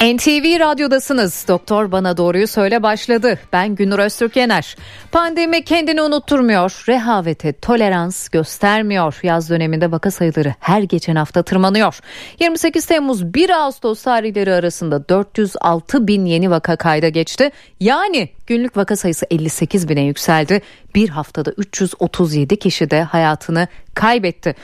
NTV Radyo'dasınız. Doktor Bana Doğruyu Söyle başladı. Ben Günür Öztürk Yener. Pandemi kendini unutturmuyor. Rehavete tolerans göstermiyor. Yaz döneminde vaka sayıları her geçen hafta tırmanıyor. 28 Temmuz 1 Ağustos tarihleri arasında 406 bin yeni vaka kayda geçti. Yani günlük vaka sayısı 58 bine yükseldi. Bir haftada 337 kişi de hayatını kaybetti.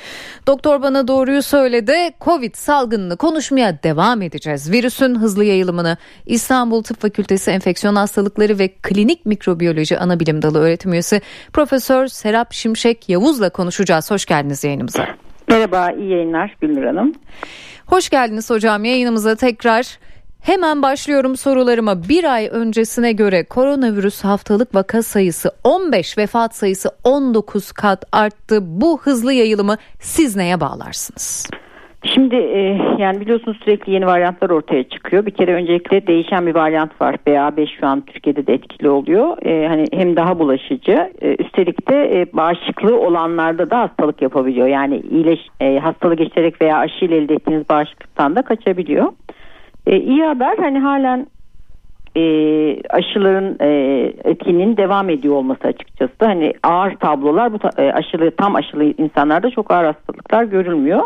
Doktor bana doğruyu söyledi. Covid salgınını konuşmaya devam edeceğiz. Virüsün hızlı yayılımını İstanbul Tıp Fakültesi Enfeksiyon Hastalıkları ve Klinik Mikrobiyoloji Anabilim Dalı öğretim üyesi Profesör Serap Şimşek Yavuz'la konuşacağız. Hoş geldiniz yayınımıza. Merhaba, iyi yayınlar Gülnur Hanım. Hoş geldiniz hocam yayınımıza tekrar. Hemen başlıyorum sorularıma. Bir ay öncesine göre koronavirüs haftalık vaka sayısı 15, vefat sayısı 19 kat arttı. Bu hızlı yayılımı siz neye bağlarsınız? Şimdi e, yani biliyorsunuz sürekli yeni varyantlar ortaya çıkıyor. Bir kere öncelikle değişen bir varyant var. BA5 şu an Türkiye'de de etkili oluyor. E, hani hem daha bulaşıcı, e, üstelik de e, bağışıklığı olanlarda da hastalık yapabiliyor. Yani iyileş e, hastalığı geçirerek veya aşıyla elde ettiğiniz bağışıklıktan da kaçabiliyor. E, iyi haber hani halen e, aşıların e, etkinliğinin devam ediyor olması açıkçası. Hani ağır tablolar bu e, aşılı tam aşılı insanlarda çok ağır hastalıklar görülmüyor.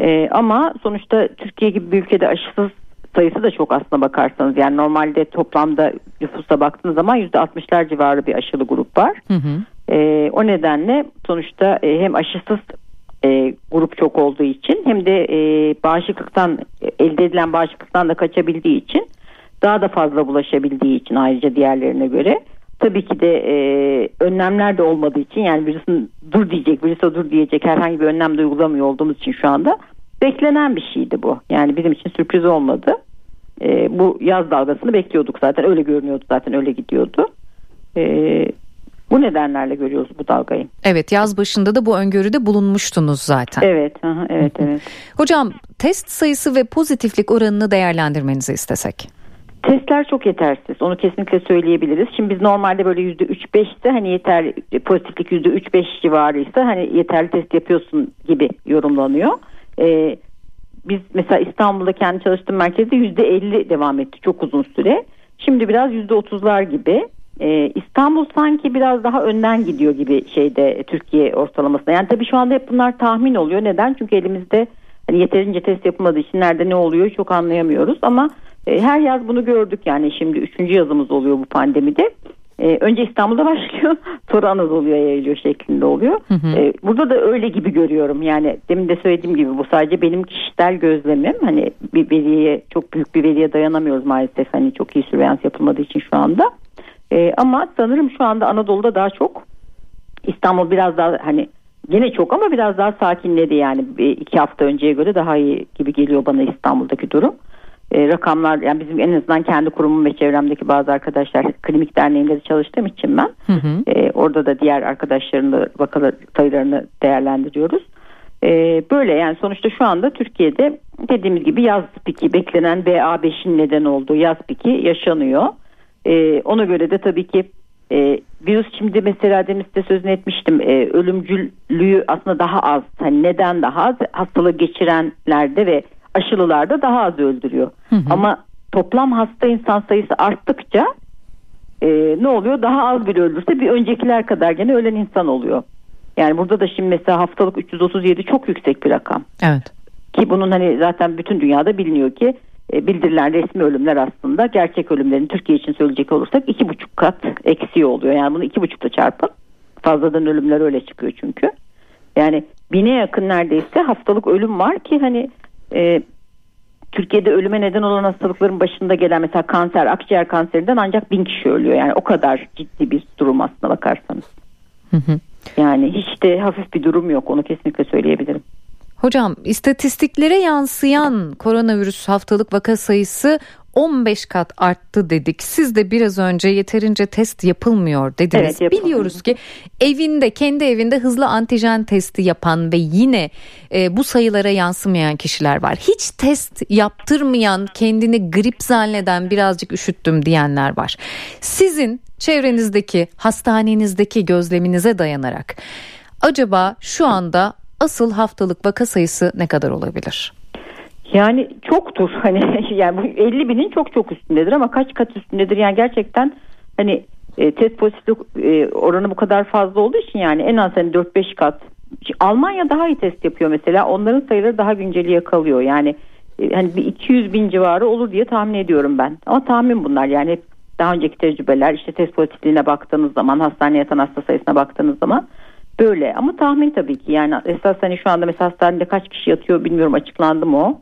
E, ama sonuçta Türkiye gibi bir ülkede aşısız sayısı da çok aslına bakarsanız yani normalde toplamda nüfusa baktığınız zaman yüzde 60'lar civarı bir aşılı grup var. Hı hı. E, o nedenle sonuçta e, hem aşısız e, grup çok olduğu için hem de e, bağışıklıktan elde edilen bağışıklıktan da kaçabildiği için daha da fazla bulaşabildiği için ayrıca diğerlerine göre. Tabii ki de e, önlemler de olmadığı için yani virüsün dur diyecek virüse dur diyecek herhangi bir önlem de uygulamıyor olduğumuz için şu anda beklenen bir şeydi bu. Yani bizim için sürpriz olmadı. E, bu yaz dalgasını bekliyorduk zaten öyle görünüyordu zaten öyle gidiyordu. E, bu nedenlerle görüyoruz bu dalgayı. Evet yaz başında da bu öngörüde bulunmuştunuz zaten. Evet, aha, evet, evet. Hocam test sayısı ve pozitiflik oranını değerlendirmenizi istesek. Testler çok yetersiz. Onu kesinlikle söyleyebiliriz. Şimdi biz normalde böyle yüzde üç beşte hani yeter pozitiflik yüzde üç beş civarıysa hani yeterli test yapıyorsun gibi yorumlanıyor. Ee, biz mesela İstanbul'da kendi çalıştığım merkezde yüzde elli devam etti çok uzun süre. Şimdi biraz yüzde otuzlar gibi. Ee, İstanbul sanki biraz daha önden gidiyor gibi şeyde Türkiye ortalamasında. Yani tabii şu anda hep bunlar tahmin oluyor. Neden? Çünkü elimizde hani yeterince test yapılmadığı için nerede ne oluyor çok anlayamıyoruz. Ama e, her yaz bunu gördük yani şimdi üçüncü yazımız oluyor bu pandemide. E, önce İstanbul'da başlıyor sonra Anadolu'ya yayılıyor şeklinde oluyor. Hı hı. E, burada da öyle gibi görüyorum yani demin de söylediğim gibi bu sadece benim kişisel gözlemim. Hani bir veriye çok büyük bir veriye dayanamıyoruz maalesef hani çok iyi sürveyans yapılmadığı için şu anda. E, ama sanırım şu anda Anadolu'da daha çok İstanbul biraz daha hani yine çok ama biraz daha sakinledi yani iki hafta önceye göre daha iyi gibi geliyor bana İstanbul'daki durum. E, rakamlar yani bizim en azından kendi kurumum ve çevremdeki bazı arkadaşlar klinik derneğinde de çalıştığım için ben hı hı. E, orada da diğer arkadaşların da vakalar sayılarını değerlendiriyoruz. E, böyle yani sonuçta şu anda Türkiye'de dediğimiz gibi yaz piki beklenen BA5'in neden olduğu yaz piki yaşanıyor. E, ona göre de tabii ki e, virüs şimdi mesela demin size sözünü etmiştim e, ölümcüllüğü aslında daha az. Hani neden daha az? Hastalığı geçirenlerde ve aşılılarda daha az öldürüyor. Hı hı. Ama toplam hasta insan sayısı arttıkça e, ne oluyor? Daha az bir öldürse bir öncekiler kadar gene ölen insan oluyor. Yani burada da şimdi mesela haftalık 337 çok yüksek bir rakam. Evet. Ki bunun hani zaten bütün dünyada biliniyor ki bildirilen resmi ölümler aslında gerçek ölümlerin Türkiye için söyleyecek olursak iki buçuk kat eksiği oluyor. Yani bunu iki buçukla çarpın. Fazladan ölümler öyle çıkıyor çünkü. Yani bine yakın neredeyse haftalık ölüm var ki hani e, Türkiye'de ölüme neden olan hastalıkların başında gelen mesela kanser, akciğer kanserinden ancak bin kişi ölüyor. Yani o kadar ciddi bir durum aslına bakarsanız. Hı hı. Yani hiç de hafif bir durum yok onu kesinlikle söyleyebilirim. Hocam istatistiklere yansıyan koronavirüs haftalık vaka sayısı 15 kat arttı dedik. Siz de biraz önce yeterince test yapılmıyor dediniz. Evet, Biliyoruz ki evinde kendi evinde hızlı antijen testi yapan ve yine e, bu sayılara yansımayan kişiler var. Hiç test yaptırmayan, kendini grip zanneden birazcık üşüttüm diyenler var. Sizin çevrenizdeki, hastanenizdeki gözleminize dayanarak Acaba şu anda asıl haftalık vaka sayısı ne kadar olabilir? Yani çoktur. Hani yani bu 50 binin çok çok üstündedir ama kaç kat üstündedir? Yani gerçekten hani e, test pozitiflik e, oranı bu kadar fazla olduğu için yani en az hani 4-5 kat. Almanya daha iyi test yapıyor mesela. Onların sayıları daha günceli yakalıyor. Yani e, hani bir 200 bin civarı olur diye tahmin ediyorum ben. Ama tahmin bunlar. Yani daha önceki tecrübeler işte test pozitifliğine baktığınız zaman hastaneye yatan hasta sayısına baktığınız zaman böyle. Ama tahmin tabii ki. Yani esas hani şu anda mesela hastanede kaç kişi yatıyor bilmiyorum. Açıklandı mı o?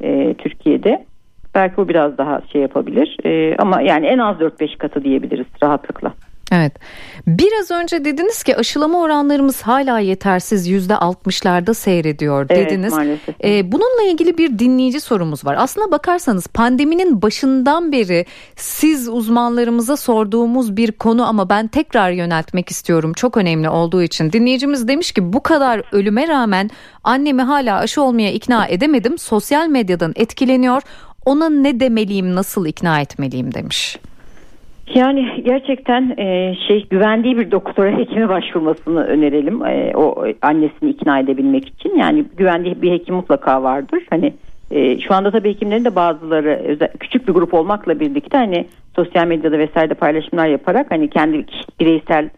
E, Türkiye'de. Belki bu biraz daha şey yapabilir. E, ama yani en az 4-5 katı diyebiliriz rahatlıkla. Evet. Biraz önce dediniz ki aşılama oranlarımız hala yetersiz yüzde altmışlarda seyrediyor dediniz. Evet, maalesef. Ee, bununla ilgili bir dinleyici sorumuz var. Aslına bakarsanız pandeminin başından beri siz uzmanlarımıza sorduğumuz bir konu ama ben tekrar yöneltmek istiyorum. Çok önemli olduğu için. Dinleyicimiz demiş ki bu kadar ölüme rağmen annemi hala aşı olmaya ikna edemedim. Sosyal medyadan etkileniyor. Ona ne demeliyim, nasıl ikna etmeliyim demiş. Yani gerçekten e, şey güvendiği bir doktora hekime başvurmasını önerelim. E, o annesini ikna edebilmek için. Yani güvendiği bir hekim mutlaka vardır. Hani e, şu anda tabii hekimlerin de bazıları özel, küçük bir grup olmakla birlikte hani sosyal medyada vesairede paylaşımlar yaparak hani kendi bireysel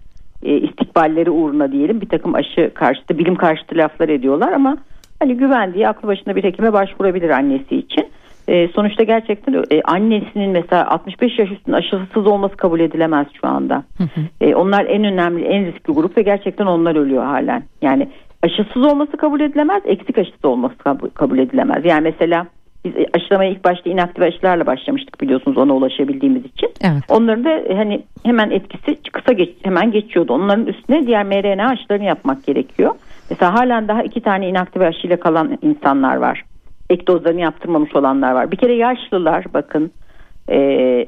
e, istikballeri uğruna diyelim bir takım aşı karşıtı bilim karşıtı laflar ediyorlar ama hani güvendiği aklı başında bir hekime başvurabilir annesi için. E, sonuçta gerçekten e, annesinin mesela 65 yaş üstünde aşısız olması kabul edilemez şu anda. Hı hı. E, onlar en önemli, en riskli grup ve gerçekten onlar ölüyor halen. Yani aşısız olması kabul edilemez, eksik aşısı olması kabul, edilemez. Yani mesela biz aşılamaya ilk başta inaktif aşılarla başlamıştık biliyorsunuz ona ulaşabildiğimiz için. Evet. Onların da e, hani hemen etkisi kısa geç, hemen geçiyordu. Onların üstüne diğer mRNA aşılarını yapmak gerekiyor. Mesela halen daha iki tane inaktif aşıyla kalan insanlar var ek dozlarını yaptırmamış olanlar var. Bir kere yaşlılar bakın e,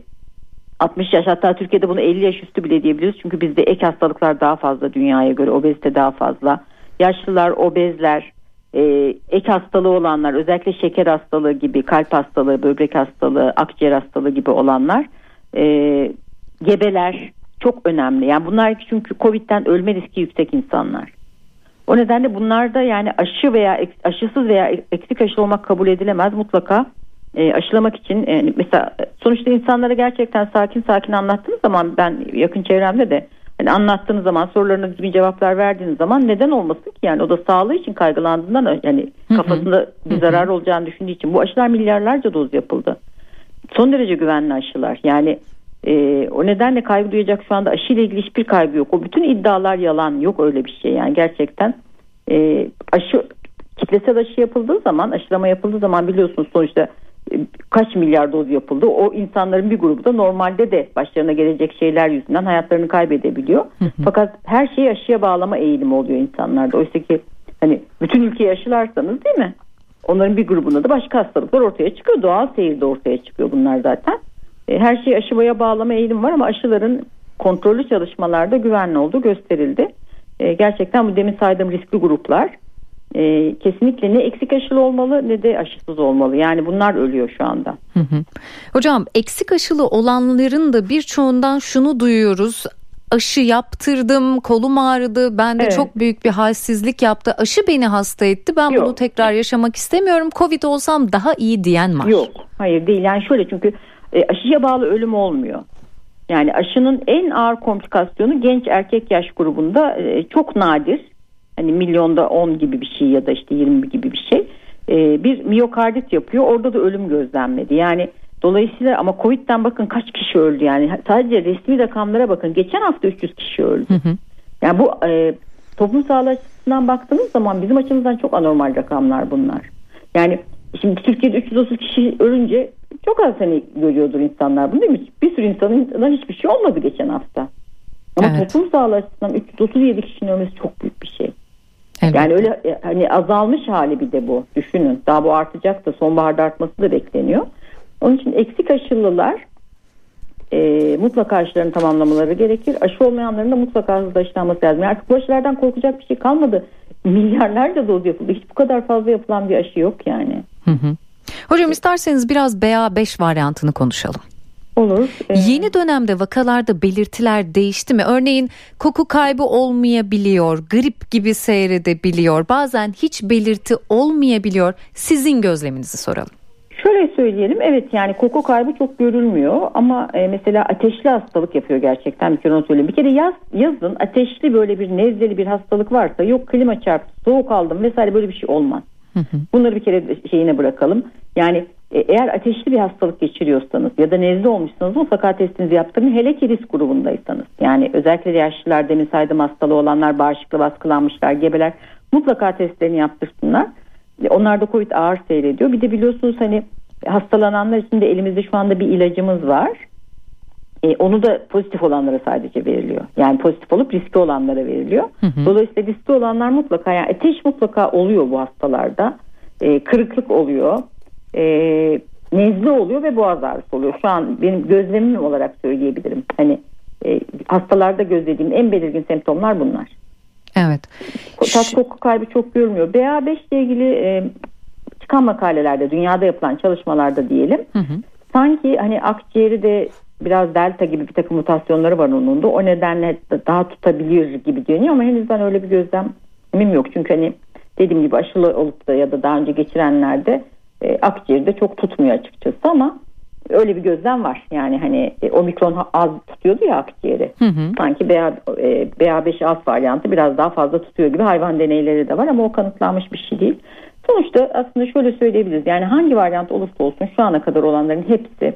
60 yaş hatta Türkiye'de bunu 50 yaş üstü bile diyebiliriz. Çünkü bizde ek hastalıklar daha fazla dünyaya göre obezite daha fazla. Yaşlılar, obezler, e, ek hastalığı olanlar özellikle şeker hastalığı gibi kalp hastalığı, böbrek hastalığı, akciğer hastalığı gibi olanlar e, gebeler çok önemli. Yani bunlar çünkü Covid'den ölme riski yüksek insanlar. O nedenle bunlarda yani aşı veya aşısız veya eksik aşı olmak kabul edilemez. Mutlaka. E, aşılamak için e, mesela sonuçta insanlara gerçekten sakin sakin anlattığınız zaman ben yakın çevremde de hani anlattığınız zaman sorularına düzgün cevaplar verdiğiniz zaman neden olmasın ki? Yani o da sağlığı için kaygılandığından yani kafasında bir zarar olacağını düşündüğü için. Bu aşılar milyarlarca doz yapıldı. Son derece güvenli aşılar. Yani e, o nedenle kaygı duyacak şu anda aşıyla ilgili hiçbir kaygı yok. O bütün iddialar yalan yok öyle bir şey yani gerçekten e, aşı kitlesel aşı yapıldığı zaman aşılama yapıldığı zaman biliyorsunuz sonuçta e, kaç milyar doz yapıldı. O insanların bir grubu da normalde de başlarına gelecek şeyler yüzünden hayatlarını kaybedebiliyor. Fakat her şeyi aşıya bağlama eğilimi oluyor insanlarda. Oysa ki hani bütün ülkeyi aşılarsanız değil mi? Onların bir grubunda da başka hastalıklar ortaya çıkıyor. Doğal seyirde ortaya çıkıyor bunlar zaten. E, her şeyi aşıya bağlama eğilim var ama aşıların kontrollü çalışmalarda güvenli olduğu gösterildi. E, gerçekten bu demin saydığım riskli gruplar e, kesinlikle ne eksik aşılı olmalı ne de aşısız olmalı. Yani bunlar ölüyor şu anda. Hı hı. Hocam eksik aşılı olanların da birçoğundan şunu duyuyoruz aşı yaptırdım kolum ağrıdı bende evet. çok büyük bir halsizlik yaptı aşı beni hasta etti ben Yok. bunu tekrar yaşamak istemiyorum covid olsam daha iyi diyen var. Yok hayır değil yani şöyle çünkü e, aşıya bağlı ölüm olmuyor. Yani aşının en ağır komplikasyonu genç erkek yaş grubunda e, çok nadir. Hani milyonda 10 gibi bir şey ya da işte 20 gibi bir şey. E, bir miyokardit yapıyor. Orada da ölüm gözlenmedi. Yani dolayısıyla ama Covid'den bakın kaç kişi öldü yani. Sadece resmi rakamlara bakın. Geçen hafta 300 kişi öldü. Hı hı. Yani bu e, toplum sağlığı açısından baktığımız zaman bizim açımızdan çok anormal rakamlar bunlar. Yani şimdi Türkiye'de 330 kişi ölünce çok az hani görüyordur insanlar bunu değil mi? Bir sürü insanın hiçbir şey olmadı geçen hafta. Ama evet. toplum sağlığı açısından 337 kişinin ölmesi çok büyük bir şey. Evet. Yani öyle e, hani azalmış hali bir de bu. Düşünün. Daha bu artacak da sonbaharda artması da bekleniyor. Onun için eksik aşılılar e, mutlaka aşılarını tamamlamaları gerekir. Aşı olmayanların da mutlaka hızlı aşılanması lazım. Yani artık bu aşılardan korkacak bir şey kalmadı. Milyarlarca doz yapıldı. Hiç bu kadar fazla yapılan bir aşı yok yani. Hı hı. Hocam isterseniz biraz BA5 varyantını konuşalım. Olur. Ee, Yeni dönemde vakalarda belirtiler değişti mi? Örneğin koku kaybı olmayabiliyor, grip gibi seyredebiliyor. Bazen hiç belirti olmayabiliyor. Sizin gözleminizi soralım. Şöyle söyleyelim evet yani koku kaybı çok görülmüyor ama e, mesela ateşli hastalık yapıyor gerçekten bir kere onu söyleyeyim. Bir kere yaz, yazın ateşli böyle bir nezleli bir hastalık varsa yok klima çarptı soğuk aldım vesaire böyle bir şey olmaz. Bunları bir kere şeyine bırakalım. Yani e, eğer ateşli bir hastalık geçiriyorsanız ya da nezle olmuşsanız mutlaka testinizi yaptırın. Hele ki risk grubundaysanız. Yani özellikle yaşlılar demin saydım hastalığı olanlar bağışıklı baskılanmışlar gebeler mutlaka testlerini yaptırsınlar. E, onlar da Covid ağır seyrediyor. Bir de biliyorsunuz hani hastalananlar için de elimizde şu anda bir ilacımız var. E, onu da pozitif olanlara sadece veriliyor. Yani pozitif olup riski olanlara veriliyor. Hı hı. Dolayısıyla riski olanlar mutlaka yani ateş mutlaka oluyor bu hastalarda. E, kırıklık oluyor. E, nezle oluyor ve boğaz ağrısı oluyor. Şu an benim gözlemim olarak söyleyebilirim. Hani e, hastalarda gözlediğim en belirgin semptomlar bunlar. Evet. Tat koku kaybı çok görmüyor. BA5 ile ilgili e, çıkan makalelerde dünyada yapılan çalışmalarda diyelim. Hı hı. Sanki hani akciğeri de biraz delta gibi bir takım mutasyonları var onun da. O nedenle daha tutabilir gibi deniyor ama henüz ben öyle bir gözlemim yok. Çünkü hani dediğim gibi aşılı olup da ya da daha önce geçirenlerde e, akciğerde çok tutmuyor açıkçası ama öyle bir gözlem var. Yani hani e, omikron az tutuyordu ya akciğeri. Hı hı. Sanki BA, e, BA5 az varyantı biraz daha fazla tutuyor gibi hayvan deneyleri de var ama o kanıtlanmış bir şey değil. Sonuçta aslında şöyle söyleyebiliriz. Yani hangi varyant olursa olsun şu ana kadar olanların hepsi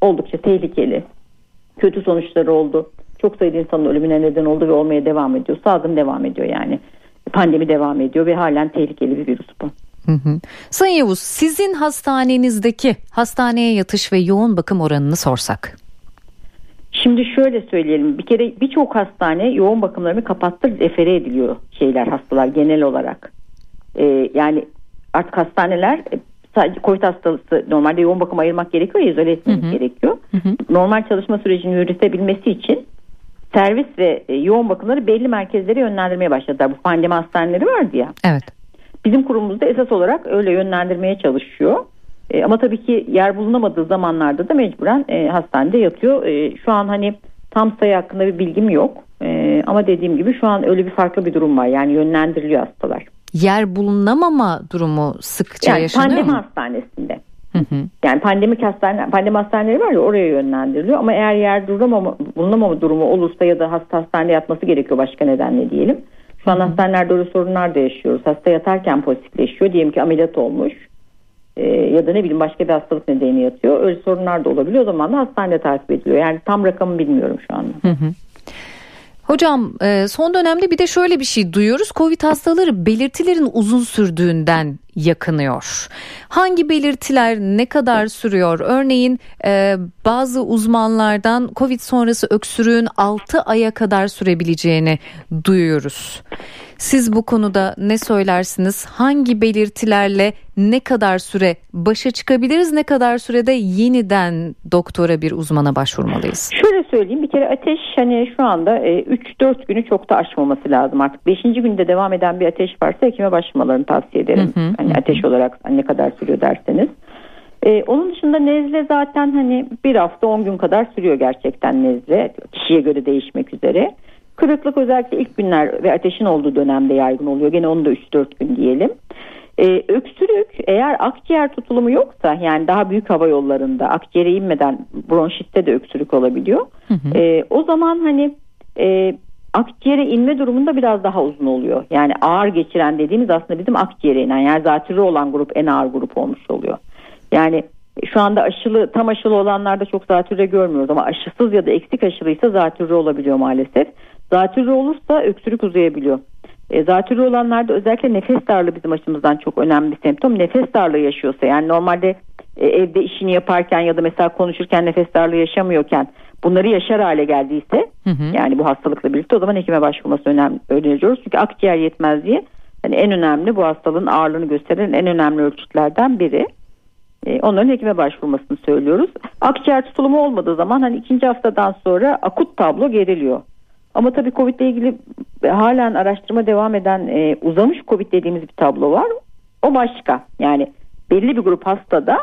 oldukça tehlikeli. Kötü sonuçları oldu. Çok sayıda insanın ölümüne neden oldu ve olmaya devam ediyor. Salgın devam ediyor yani. Pandemi devam ediyor ve halen tehlikeli bir virüs bu. Hı hı. Sayın Yavuz sizin hastanenizdeki hastaneye yatış ve yoğun bakım oranını sorsak. Şimdi şöyle söyleyelim bir kere birçok hastane yoğun bakımlarını kapattı refere ediliyor şeyler hastalar genel olarak. Ee, yani artık hastaneler sadece COVID hastası normalde yoğun bakım ayırmak gerekiyor ya izole etmek gerekiyor. Hı hı. Normal çalışma sürecini yürütebilmesi için servis ve e, yoğun bakımları belli merkezlere yönlendirmeye başladılar. Bu pandemi hastaneleri vardı ya. Evet. Bizim kurumumuzda esas olarak öyle yönlendirmeye çalışıyor. E, ama tabii ki yer bulunamadığı zamanlarda da mecburen e, hastanede yatıyor. E, şu an hani tam sayı hakkında bir bilgim yok. E, ama dediğim gibi şu an öyle bir farklı bir durum var. Yani yönlendiriliyor hastalar. Yer bulunamama durumu sıkça yani yaşanıyor pandemi mu? hastanesinde. Hı hı. Yani pandemik hastane, pandemi hastaneleri var ya oraya yönlendiriliyor ama eğer yer duramama, bulunamama durumu olursa ya da hasta hastanede yatması gerekiyor başka nedenle diyelim. Şu an hastanelerde öyle sorunlar da yaşıyoruz. Hasta yatarken pozitifleşiyor. Diyelim ki ameliyat olmuş e, ya da ne bileyim başka bir hastalık nedeni yatıyor. Öyle sorunlar da olabiliyor. O zaman da hastanede takip ediliyor. Yani tam rakamı bilmiyorum şu anda. Hı hı. Hocam e, son dönemde bir de şöyle bir şey duyuyoruz. Covid hastaları belirtilerin uzun sürdüğünden yakınıyor. Hangi belirtiler ne kadar sürüyor? Örneğin e, bazı uzmanlardan Covid sonrası öksürüğün 6 aya kadar sürebileceğini duyuyoruz. Siz bu konuda ne söylersiniz? Hangi belirtilerle ne kadar süre başa çıkabiliriz? Ne kadar sürede yeniden doktora bir uzmana başvurmalıyız? Şöyle söyleyeyim bir kere ateş hani şu anda 3-4 e, günü çok da aşmaması lazım artık. 5. günde devam eden bir ateş varsa hekime başvurmalarını tavsiye ederim. Hı hı, hani hı. ateş olarak hani ne kadar sürüyor derseniz. Ee, onun dışında nezle zaten hani bir hafta 10 gün kadar sürüyor gerçekten nezle. Kişiye göre değişmek üzere. Kırıklık özellikle ilk günler ve ateşin olduğu dönemde yaygın oluyor. Gene onu da 3-4 gün diyelim. Ee, öksürük eğer akciğer tutulumu yoksa yani daha büyük hava yollarında akciğere inmeden bronşitte de öksürük olabiliyor. Hı hı. Ee, o zaman hani e, akciğere inme durumunda biraz daha uzun oluyor. Yani ağır geçiren dediğimiz aslında bizim akciğere inen yani zatürre olan grup en ağır grup olmuş oluyor. Yani şu anda aşılı tam aşılı olanlarda çok zatürre görmüyoruz ama aşısız ya da eksik aşılıysa zatürre olabiliyor maalesef. Zatürre olursa öksürük uzayabiliyor. E, zatürre olanlarda özellikle nefes darlığı bizim açımızdan çok önemli bir semptom. Nefes darlığı yaşıyorsa yani normalde e, evde işini yaparken ya da mesela konuşurken nefes darlığı yaşamıyorken bunları yaşar hale geldiyse hı hı. yani bu hastalıkla birlikte o zaman hekime başvurması önemli öneriyoruz. Çünkü akciğer yetmezliği hani en önemli bu hastalığın ağırlığını gösteren en önemli ölçütlerden biri. E, onların hekime başvurmasını söylüyoruz. Akciğer tutulumu olmadığı zaman hani ikinci haftadan sonra akut tablo geriliyor. Ama tabii Covid ile ilgili halen araştırma devam eden e, uzamış Covid dediğimiz bir tablo var. O başka. Yani belli bir grup hastada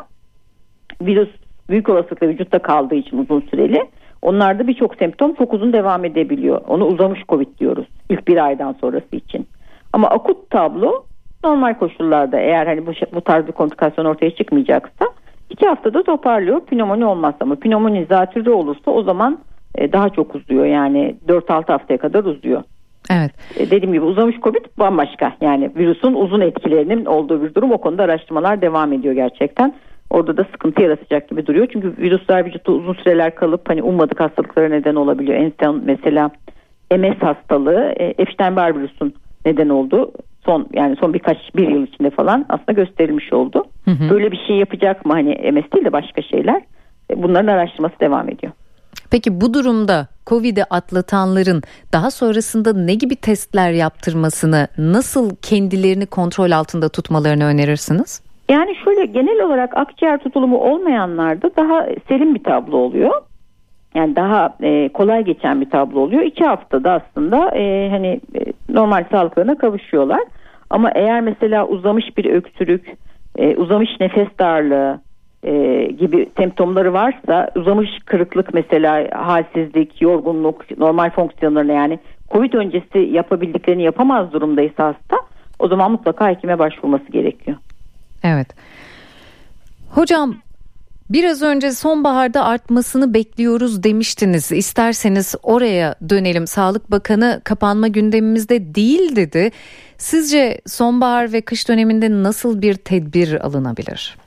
virüs büyük olasılıkla vücutta kaldığı için uzun süreli onlarda birçok semptom çok uzun devam edebiliyor. Onu uzamış Covid diyoruz ilk bir aydan sonrası için. Ama akut tablo normal koşullarda eğer hani bu, bu tarz bir komplikasyon ortaya çıkmayacaksa iki haftada toparlıyor. Pnömoni olmazsa ama pnömoni zatürre olursa o zaman e, daha çok uzuyor yani 4-6 haftaya kadar uzuyor. Evet. E, dediğim gibi uzamış Covid bambaşka yani virüsün uzun etkilerinin olduğu bir durum o konuda araştırmalar devam ediyor gerçekten. Orada da sıkıntı yaratacak gibi duruyor. Çünkü virüsler vücutta uzun süreler kalıp hani ummadık hastalıklara neden olabiliyor. En son mesela MS hastalığı e, Epstein-Barr virüsün neden oldu. Son yani son birkaç bir yıl içinde falan aslında gösterilmiş oldu. Hı hı. Böyle bir şey yapacak mı hani MS değil de başka şeyler. Bunların araştırması devam ediyor. Peki bu durumda Covid'i atlatanların daha sonrasında ne gibi testler yaptırmasını, nasıl kendilerini kontrol altında tutmalarını önerirsiniz? Yani şöyle genel olarak akciğer tutulumu olmayanlarda daha selim bir tablo oluyor. Yani daha e, kolay geçen bir tablo oluyor. İki haftada aslında e, hani e, normal sağlıklarına kavuşuyorlar. Ama eğer mesela uzamış bir öksürük, e, uzamış nefes darlığı, e, gibi semptomları varsa uzamış kırıklık mesela halsizlik, yorgunluk, normal fonksiyonlarına yani Covid öncesi yapabildiklerini yapamaz durumdaysa hasta o zaman mutlaka hekime başvurması gerekiyor. Evet. Hocam Biraz önce sonbaharda artmasını bekliyoruz demiştiniz. İsterseniz oraya dönelim. Sağlık Bakanı kapanma gündemimizde değil dedi. Sizce sonbahar ve kış döneminde nasıl bir tedbir alınabilir?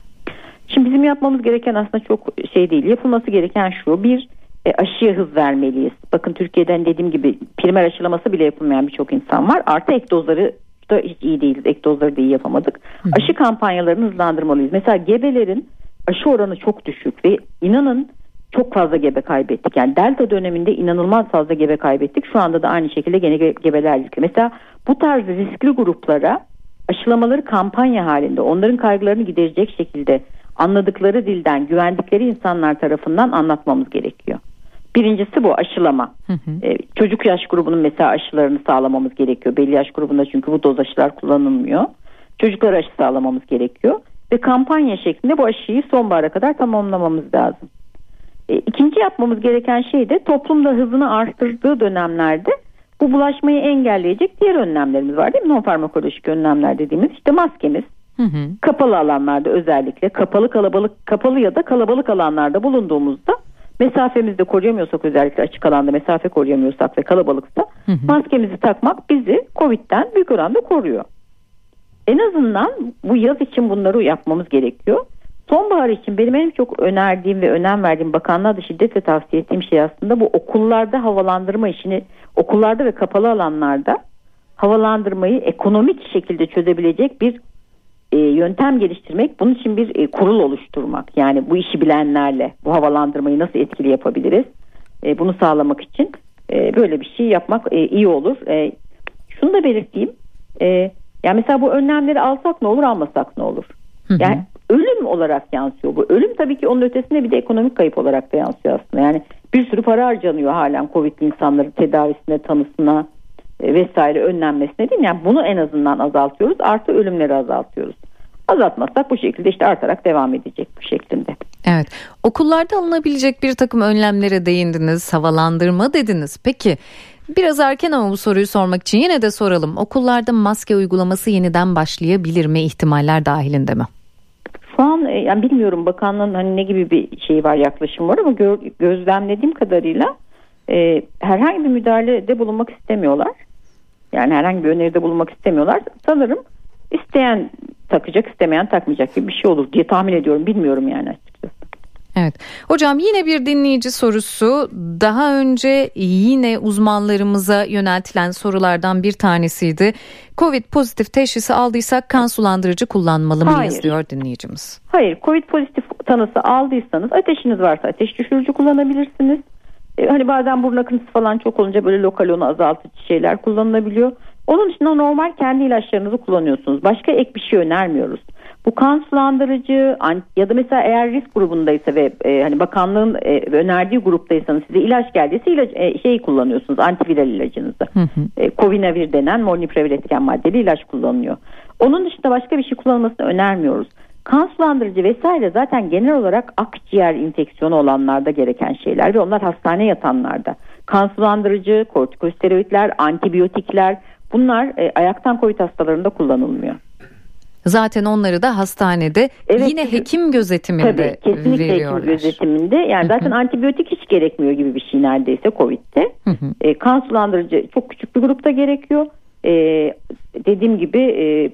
Şimdi bizim yapmamız gereken aslında çok şey değil. Yapılması gereken şu. Bir e, aşıya hız vermeliyiz. Bakın Türkiye'den dediğim gibi primer aşılaması bile yapılmayan birçok insan var. Artı ek dozları da hiç iyi değiliz. Ek dozları da iyi yapamadık. Hı. Aşı kampanyalarını hızlandırmalıyız. Mesela gebelerin aşı oranı çok düşük ve inanın çok fazla gebe kaybettik. Yani delta döneminde inanılmaz fazla gebe kaybettik. Şu anda da aynı şekilde gene gebeler riskli. Mesela bu tarz riskli gruplara aşılamaları kampanya halinde onların kaygılarını giderecek şekilde anladıkları dilden güvendikleri insanlar tarafından anlatmamız gerekiyor. Birincisi bu aşılama. Hı hı. Ee, çocuk yaş grubunun mesela aşılarını sağlamamız gerekiyor. Belli yaş grubunda çünkü bu doz aşılar kullanılmıyor. Çocuklar aşı sağlamamız gerekiyor. Ve kampanya şeklinde bu aşıyı sonbahara kadar tamamlamamız lazım. E, ikinci yapmamız gereken şey de toplumda hızını arttırdığı dönemlerde bu bulaşmayı engelleyecek diğer önlemlerimiz var değil mi? Non farmakolojik önlemler dediğimiz işte maskemiz, Hı hı. Kapalı alanlarda özellikle kapalı kalabalık kapalı ya da kalabalık alanlarda bulunduğumuzda mesafemizde koruyamıyorsak özellikle açık alanda mesafe koruyamıyorsak ve kalabalıksa hı hı. maskemizi takmak bizi Covid'den büyük oranda koruyor. En azından bu yaz için bunları yapmamız gerekiyor. Sonbahar için benim en çok önerdiğim ve önem verdiğim bakanlığa da şiddetle tavsiye ettiğim şey aslında bu okullarda havalandırma işini okullarda ve kapalı alanlarda havalandırmayı ekonomik şekilde çözebilecek bir e, yöntem geliştirmek bunun için bir e, kurul oluşturmak. Yani bu işi bilenlerle bu havalandırmayı nasıl etkili yapabiliriz? E, bunu sağlamak için e, böyle bir şey yapmak e, iyi olur. E, şunu da belirteyim. E, yani mesela bu önlemleri alsak ne olur almasak ne olur? Hı hı. yani ölüm olarak yansıyor bu. Ölüm tabii ki onun ötesinde bir de ekonomik kayıp olarak da yansıyor aslında. Yani bir sürü para harcanıyor halen Covid'li insanların tedavisine tanısına vesaire önlenmesine değil mi? Yani bunu en azından azaltıyoruz. Artı ölümleri azaltıyoruz. Azaltmazsak bu şekilde işte artarak devam edecek bu şeklinde. Evet. Okullarda alınabilecek bir takım önlemlere değindiniz. Havalandırma dediniz. Peki biraz erken ama bu soruyu sormak için yine de soralım. Okullarda maske uygulaması yeniden başlayabilir mi ihtimaller dahilinde mi? Şu an e, yani bilmiyorum bakanlığın hani ne gibi bir şey var yaklaşım var ama gö- gözlemlediğim kadarıyla e, herhangi bir müdahalede bulunmak istemiyorlar. Yani herhangi bir öneride bulunmak istemiyorlar. Sanırım isteyen takacak istemeyen takmayacak gibi bir şey olur diye tahmin ediyorum. Bilmiyorum yani açıkçası. Evet. Hocam yine bir dinleyici sorusu. Daha önce yine uzmanlarımıza yöneltilen sorulardan bir tanesiydi. Covid pozitif teşhisi aldıysak kan sulandırıcı kullanmalı mıyız Hayır. diyor dinleyicimiz. Hayır. Covid pozitif tanısı aldıysanız ateşiniz varsa ateş düşürücü kullanabilirsiniz. E, hani bazen burun akıntısı falan çok olunca böyle lokal onu azaltıcı şeyler kullanılabiliyor. Onun dışında normal kendi ilaçlarınızı kullanıyorsunuz. Başka ek bir şey önermiyoruz. Bu kan sulandırıcı ya da mesela eğer risk grubundaysa ve e, hani bakanlığın e, önerdiği gruptaysanız size ilaç geldiyse ilaç e, şeyi kullanıyorsunuz antiviral ilacınızı. Hı hı. E, Covinavir denen molnupiravir etken maddeli ilaç kullanılıyor. Onun dışında başka bir şey kullanılmasını önermiyoruz. Kan sulandırıcı vesaire zaten genel olarak akciğer infeksiyonu olanlarda gereken şeyler ve onlar hastane yatanlarda. Kan sulandırıcı, kortikosteroidler, antibiyotikler bunlar e, ayaktan COVID hastalarında kullanılmıyor. Zaten onları da hastanede evet, yine hekim gözetiminde tabii, kesinlikle veriyorlar. hekim gözetiminde. Yani zaten antibiyotik hiç gerekmiyor gibi bir şey neredeyse Covid'de. E, kan sulandırıcı çok küçük bir grupta gerekiyor. E, dediğim gibi e,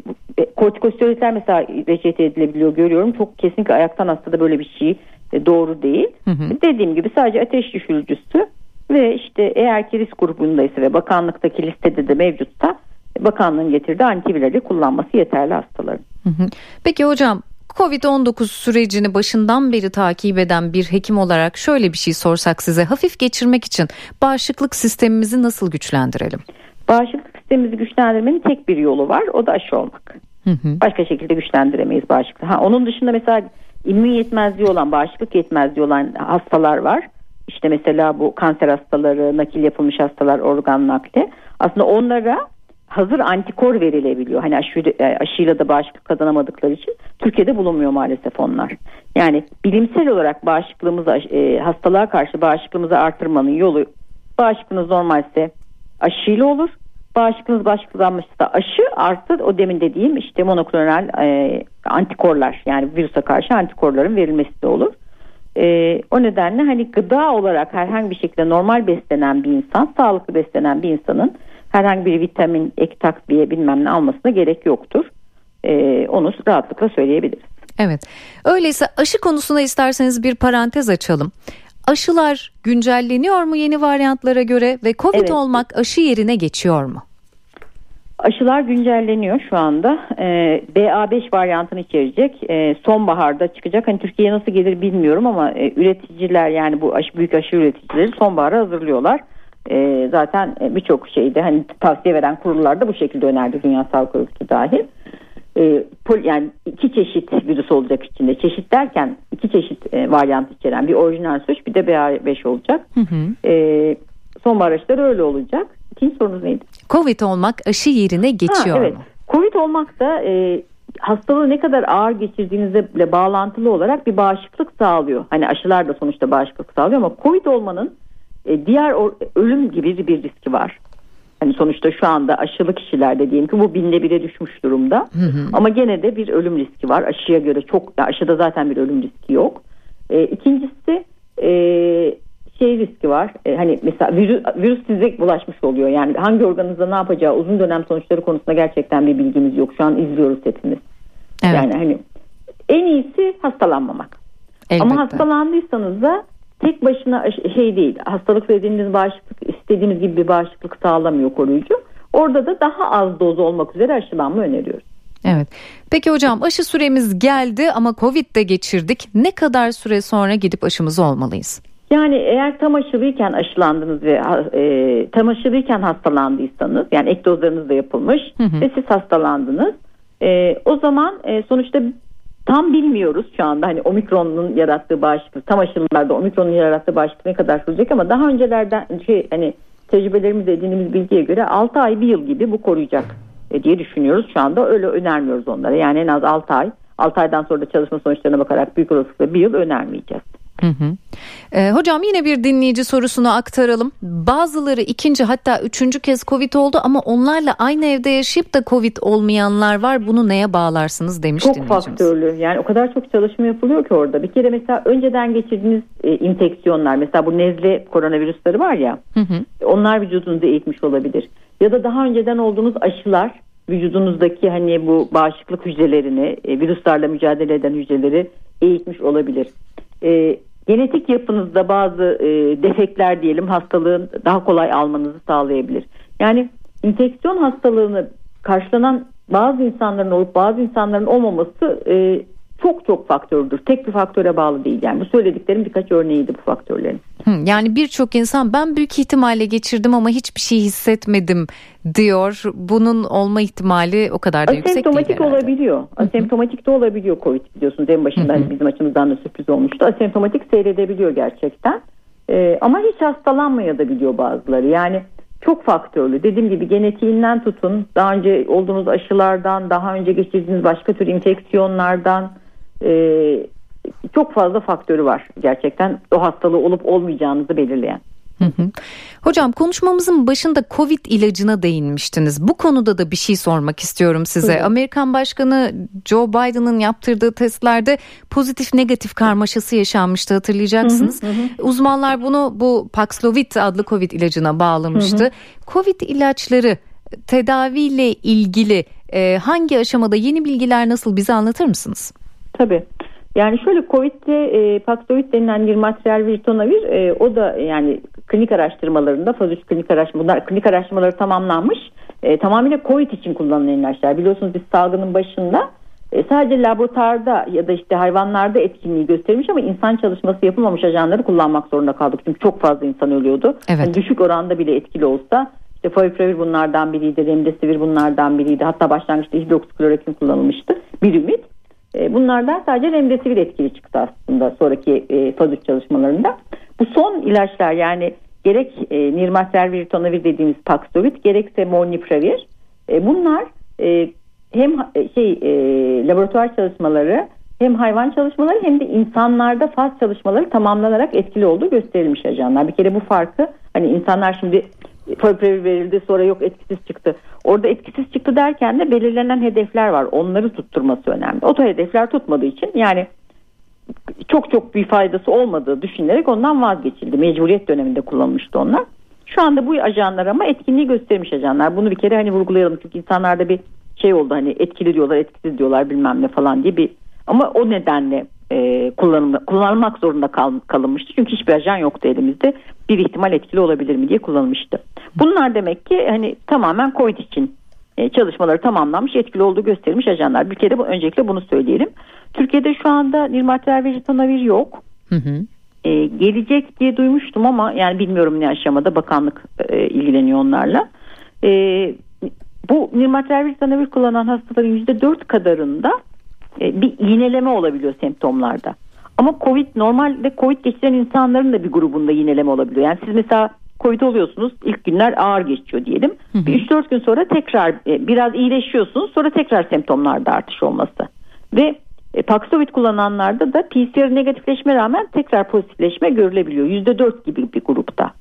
kortikosteroidler mesela reçete edilebiliyor görüyorum. Çok kesinlikle ayaktan hastada böyle bir şey e, doğru değil. Hı hı. Dediğim gibi sadece ateş düşürücüsü ve işte eğer ki risk grubundaysa ve bakanlıktaki listede de mevcutsa bakanlığın getirdiği antivirali kullanması yeterli hastaların. Peki hocam Covid-19 sürecini başından beri takip eden bir hekim olarak şöyle bir şey sorsak size hafif geçirmek için bağışıklık sistemimizi nasıl güçlendirelim? Bağışıklık sistemimizi güçlendirmenin tek bir yolu var o da aşı olmak. Hı hı. Başka şekilde güçlendiremeyiz bağışıklığı. Ha, onun dışında mesela immün yetmezliği olan bağışıklık yetmezliği olan hastalar var. İşte mesela bu kanser hastaları, nakil yapılmış hastalar, organ nakli. Aslında onlara hazır antikor verilebiliyor. Hani aşı, e, aşıyla da bağışıklık kazanamadıkları için Türkiye'de bulunmuyor maalesef onlar. Yani bilimsel olarak bağışıklığımızı e, hastalığa karşı bağışıklığımızı artırmanın yolu bağışıklığınız normalse aşıyla olur. Bağışıklığınız bağışıklanmışsa aşı artı o demin dediğim işte monoklonal e, antikorlar yani virüse karşı antikorların verilmesi de olur. E, o nedenle hani gıda olarak herhangi bir şekilde normal beslenen bir insan, sağlıklı beslenen bir insanın herhangi bir vitamin ek takviye bilmem ne almasına gerek yoktur. Ee, onu rahatlıkla söyleyebiliriz. Evet. Öyleyse aşı konusuna isterseniz bir parantez açalım. Aşılar güncelleniyor mu yeni varyantlara göre ve Covid evet. olmak aşı yerine geçiyor mu? Aşılar güncelleniyor şu anda. Ee, BA5 varyantını içerecek. Ee, sonbaharda çıkacak. Hani Türkiye'ye nasıl gelir bilmiyorum ama e, üreticiler yani bu aşı, büyük aşı üreticileri sonbahara hazırlıyorlar. E, zaten birçok şeyde hani tavsiye veren kurullar da bu şekilde önerdi Dünya Sağlık Örgütü dahil. E, pol, yani iki çeşit virüs olacak içinde. Çeşit derken iki çeşit e, varyant içeren bir orijinal suç bir de BA5 olacak. Hı hı. E, sonbahar aşıları öyle olacak. İkinci sorunuz neydi? Covid olmak aşı yerine geçiyor ha, evet. mu? Covid olmak da e, hastalığı ne kadar ağır geçirdiğinizle bağlantılı olarak bir bağışıklık sağlıyor. Hani aşılar da sonuçta bağışıklık sağlıyor ama Covid olmanın e, diğer ölüm gibi bir riski var. Hani sonuçta şu anda aşılı kişilerde diyelim ki bu binde bire düşmüş durumda. Hı hı. Ama gene de bir ölüm riski var. Aşıya göre çok aşıda zaten bir ölüm riski yok. E, ikincisi e, şey riski var. E, hani mesela virüs, virüs size bulaşmış oluyor. Yani hangi organınızda ne yapacağı uzun dönem sonuçları konusunda gerçekten bir bilgimiz yok. Şu an izliyoruz hepimiz. Evet. Yani hani en iyisi hastalanmamak. Elbette. Ama hastalandıysanız da tek başına şey değil hastalık dediğimiz bağışıklık istediğimiz gibi bir bağışıklık sağlamıyor koruyucu. Orada da daha az doz olmak üzere aşılanma öneriyoruz. Evet. Peki hocam aşı süremiz geldi ama Covid de geçirdik. Ne kadar süre sonra gidip aşımızı olmalıyız? Yani eğer tam aşılıyken aşılandınız ve e, tam aşılıyken hastalandıysanız yani ek dozlarınız da yapılmış hı hı. ve siz hastalandınız. E, o zaman e, sonuçta Tam bilmiyoruz şu anda hani omikronun yarattığı bağışıklık tam aşılarda omikronun yarattığı bağışıklık ne kadar sürecek ama daha öncelerden şey hani tecrübelerimizde edindiğimiz bilgiye göre 6 ay bir yıl gibi bu koruyacak e, diye düşünüyoruz. Şu anda öyle önermiyoruz onlara. Yani en az 6 ay 6 aydan sonra da çalışma sonuçlarına bakarak büyük olasılıkla bir yıl önermeyeceğiz. Hı hı. Ee, hocam yine bir dinleyici sorusunu aktaralım. Bazıları ikinci hatta üçüncü kez Covid oldu ama onlarla aynı evde yaşayıp da Covid olmayanlar var. Bunu neye bağlarsınız demiş Çok faktörlü. Yani o kadar çok çalışma yapılıyor ki orada. Bir kere mesela önceden geçirdiğiniz e, infeksiyonlar mesela bu nezle koronavirüsleri var ya. Hı hı. Onlar vücudunuzu eğitmiş olabilir. Ya da daha önceden olduğunuz aşılar vücudunuzdaki hani bu bağışıklık hücrelerini, e, virüslerle mücadele eden hücreleri eğitmiş olabilir. E, genetik yapınızda bazı e, defekler diyelim hastalığın daha kolay almanızı sağlayabilir. Yani infeksiyon hastalığını karşılanan bazı insanların olup bazı insanların olmaması e, çok çok faktördür. Tek bir faktöre bağlı değil. Yani bu söylediklerim birkaç örneğiydi bu faktörlerin. Yani birçok insan ben büyük ihtimalle geçirdim ama hiçbir şey hissetmedim diyor. Bunun olma ihtimali o kadar da yüksek değil Asemptomatik olabiliyor. Asemptomatik de olabiliyor COVID biliyorsunuz. En başında hani bizim açımızdan da sürpriz olmuştu. Asemptomatik seyredebiliyor gerçekten. Ee, ama hiç hastalanmaya da biliyor bazıları. Yani çok faktörlü. Dediğim gibi genetiğinden tutun, daha önce olduğunuz aşılardan, daha önce geçirdiğiniz başka tür infeksiyonlardan, e, çok fazla faktörü var gerçekten o hastalığı olup olmayacağınızı belirleyen. Hı hı. Hocam konuşmamızın başında Covid ilacına değinmiştiniz. Bu konuda da bir şey sormak istiyorum size. Hı. Amerikan Başkanı Joe Biden'ın yaptırdığı testlerde pozitif negatif karmaşası yaşanmıştı hatırlayacaksınız. Hı hı hı. Uzmanlar bunu bu Paxlovid adlı Covid ilacına bağlamıştı. Hı hı. Covid ilaçları tedaviyle ilgili e, hangi aşamada yeni bilgiler nasıl bize anlatır mısınız? Tabii. Yani şöyle Covid'de e, Paxlovid denilen bir materyal virtonavir e, o da yani klinik araştırmalarında faz 3 klinik araştırma bunlar klinik araştırmaları tamamlanmış. E, tamamıyla Covid için kullanılan ilaçlar. Biliyorsunuz biz salgının başında e, sadece laboratuvarda ya da işte hayvanlarda etkinliği göstermiş ama insan çalışması yapılmamış ajanları kullanmak zorunda kaldık. Çünkü çok fazla insan ölüyordu. Evet. Yani düşük oranda bile etkili olsa işte favipiravir bunlardan biriydi, remdesivir bunlardan biriydi. Hatta başlangıçta hidroksiklorokin kullanılmıştı. Bir ümit. E, bunlardan sadece remdesivir etkili çıktı aslında sonraki e, faz 3 çalışmalarında. Bu son ilaçlar yani gerek e, nirmatrel ritonavir dediğimiz Paxlovid gerekse molnupiravir bunlar hem şey laboratuvar çalışmaları hem hayvan çalışmaları hem de insanlarda faz çalışmaları tamamlanarak etkili olduğu gösterilmiş ajanlar. Bir kere bu farkı hani insanlar şimdi Favipiravir verildi sonra yok etkisiz çıktı. Orada etkisiz çıktı derken de belirlenen hedefler var. Onları tutturması önemli. O hedefler tutmadığı için yani çok çok bir faydası olmadığı düşünülerek ondan vazgeçildi. Mecburiyet döneminde kullanılmıştı onlar. Şu anda bu ajanlar ama etkinliği göstermiş ajanlar. Bunu bir kere hani vurgulayalım çünkü insanlarda bir şey oldu hani etkili diyorlar etkisiz diyorlar bilmem ne falan diye bir ama o nedenle e, kullanılmak zorunda kal, kalınmıştı. Çünkü hiçbir ajan yoktu elimizde. Bir ihtimal etkili olabilir mi diye kullanılmıştı. Bunlar demek ki hani tamamen COVID için e, çalışmaları tamamlanmış, etkili olduğu gösterilmiş ajanlar. Bir kere bu öncelikle bunu söyleyelim. Türkiye'de şu anda nirmatrel vejitanavir yok. Hı hı. E, gelecek diye duymuştum ama yani bilmiyorum ne aşamada bakanlık e, ilgileniyor onlarla. E, bu nirmatrel vejitanavir kullanan hastaların %4 kadarında e, bir iğneleme olabiliyor semptomlarda. Ama Covid normalde Covid geçiren insanların da bir grubunda iğneleme olabiliyor. Yani siz mesela Covid oluyorsunuz ilk günler ağır geçiyor diyelim. Hı hı. 3-4 gün sonra tekrar e, biraz iyileşiyorsunuz sonra tekrar semptomlarda artış olması. Ve e, Paxlovid kullananlarda da PCR negatifleşme rağmen tekrar pozitifleşme görülebiliyor. %4 gibi bir grupta.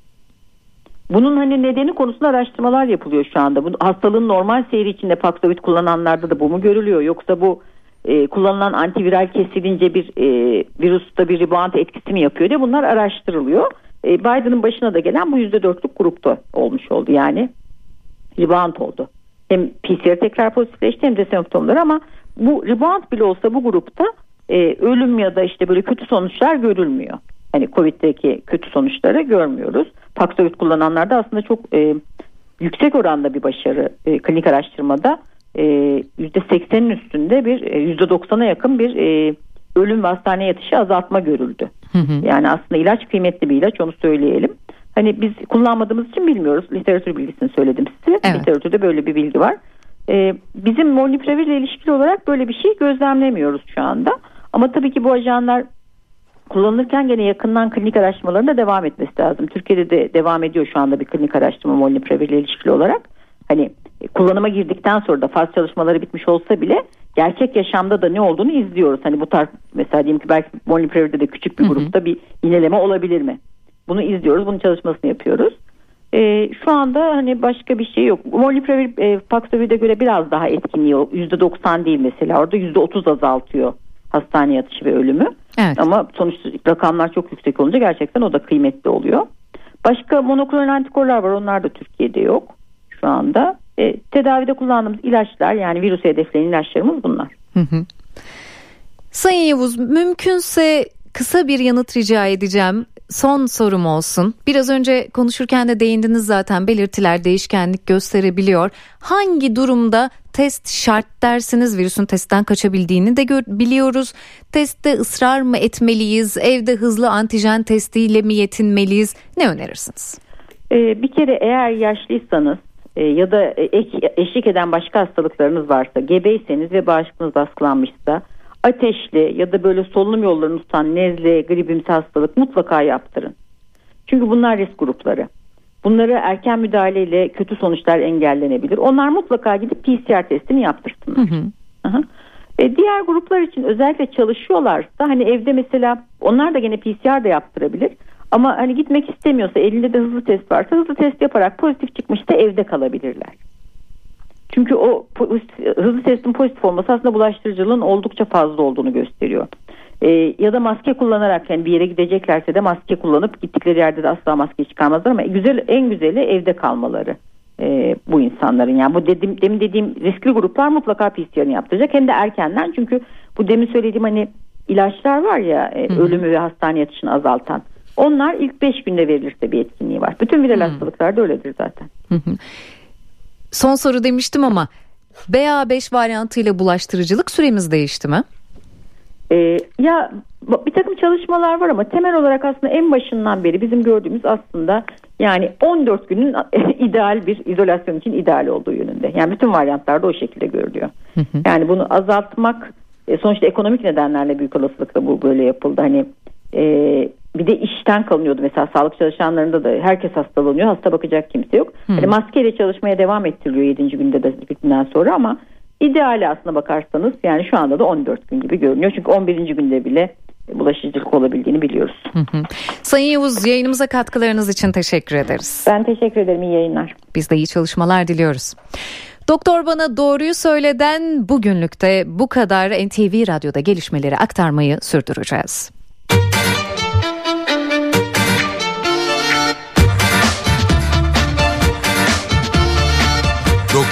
Bunun hani nedeni konusunda araştırmalar yapılıyor şu anda. Bu hastalığın normal seyri içinde Paxlovid kullananlarda da bu mu görülüyor yoksa bu e, kullanılan antiviral kesilince bir e, virusta bir rebound etkisi mi yapıyor diye bunlar araştırılıyor. E, Biden'ın başına da gelen bu yüzde dörtlük grupta olmuş oldu yani rebound oldu. Hem PCR tekrar pozitifleşti hem de semptomlar ama bu rebound bile olsa bu grupta e, ölüm ya da işte böyle kötü sonuçlar görülmüyor. Hani Covid'deki kötü sonuçları görmüyoruz. Paxlovid kullananlarda aslında çok e, yüksek oranda bir başarı e, klinik araştırmada %80'in e, üstünde bir %90'a e, yakın bir e, ölüm ve hastane yatışı azaltma görüldü. Hı hı. Yani aslında ilaç kıymetli bir ilaç onu söyleyelim. Hani biz kullanmadığımız için bilmiyoruz. Literatür bilgisini söyledim size. Evet. Literatürde böyle bir bilgi var. Ee, bizim molnupiravir ile ilişkili olarak böyle bir şey gözlemlemiyoruz şu anda. Ama tabii ki bu ajanlar kullanılırken gene yakından klinik araştırmalarında devam etmesi lazım. Türkiye'de de devam ediyor şu anda bir klinik araştırma molnupiravir ile ilişkili olarak. Hani kullanıma girdikten sonra da faz çalışmaları bitmiş olsa bile gerçek yaşamda da ne olduğunu izliyoruz. Hani bu tarz mesela diyelim ki belki Molnupiravir de küçük bir grupta bir ineleme olabilir mi? Bunu izliyoruz. Bunun çalışmasını yapıyoruz. E, şu anda hani başka bir şey yok. Molnupiravir e, Paxlovid'e göre biraz daha etkinliği %90 değil mesela. Orada %30 azaltıyor hastane yatışı ve ölümü. Evet. Ama sonuçta rakamlar çok yüksek olunca gerçekten o da kıymetli oluyor. Başka monoklonal antikorlar var. Onlar da Türkiye'de yok şu anda. E, tedavide kullandığımız ilaçlar yani virüs hedefleyen ilaçlarımız bunlar. Hı hı. Sayın Yavuz mümkünse kısa bir yanıt rica edeceğim. Son sorum olsun. Biraz önce konuşurken de değindiniz zaten belirtiler değişkenlik gösterebiliyor. Hangi durumda test şart dersiniz virüsün testten kaçabildiğini de biliyoruz. Testte ısrar mı etmeliyiz? Evde hızlı antijen testiyle mi yetinmeliyiz? Ne önerirsiniz? Ee, bir kere eğer yaşlıysanız ya da eşlik eden başka hastalıklarınız varsa, gebeyseniz ve bağışıklığınız baskılanmışsa, ateşli ya da böyle solunum yollarını tutan nezle, gribimsi hastalık mutlaka yaptırın. Çünkü bunlar risk grupları. Bunları erken müdahaleyle kötü sonuçlar engellenebilir. Onlar mutlaka gidip PCR testini yaptırsınlar. Hı hı. E, diğer gruplar için özellikle çalışıyorlarsa hani evde mesela onlar da gene PCR da yaptırabilir. Ama hani gitmek istemiyorsa elinde de hızlı test varsa hızlı test yaparak pozitif çıkmışsa evde kalabilirler. Çünkü o hızlı testin pozitif olması aslında bulaştırıcılığın oldukça fazla olduğunu gösteriyor. Ee, ya da maske kullanarak yani bir yere gideceklerse de maske kullanıp gittikleri yerde de asla maske çıkarmazlar ama güzel en güzeli evde kalmaları e, bu insanların. Yani bu dedim demin dediğim riskli gruplar mutlaka PCR'ını yaptıracak. Hem de erkenden. Çünkü bu demin söylediğim hani ilaçlar var ya e, ölümü ve hastane yatışını azaltan onlar ilk 5 günde verilirse bir etkinliği var. Bütün viral hastalıklarda öyledir zaten. Son soru demiştim ama BA5 varyantıyla bulaştırıcılık süremiz değişti mi? Ee, ya bir takım çalışmalar var ama temel olarak aslında en başından beri bizim gördüğümüz aslında yani 14 günün ideal bir izolasyon için ideal olduğu yönünde. Yani bütün varyantlarda o şekilde görülüyor. Yani bunu azaltmak e, sonuçta ekonomik nedenlerle büyük olasılıkla bu böyle yapıldı. Hani e, bir de işten kalınıyordu mesela sağlık çalışanlarında da herkes hastalanıyor hasta bakacak kimse yok. Hı. Hani maskeyle çalışmaya devam ettiriliyor 7. günde de günden sonra ama ideali aslına bakarsanız yani şu anda da 14 gün gibi görünüyor. Çünkü 11. günde bile bulaşıcılık olabildiğini biliyoruz. Hı hı. Sayın Yavuz yayınımıza katkılarınız için teşekkür ederiz. Ben teşekkür ederim iyi yayınlar. Biz de iyi çalışmalar diliyoruz. Doktor bana doğruyu söyleden bugünlükte bu kadar NTV Radyo'da gelişmeleri aktarmayı sürdüreceğiz.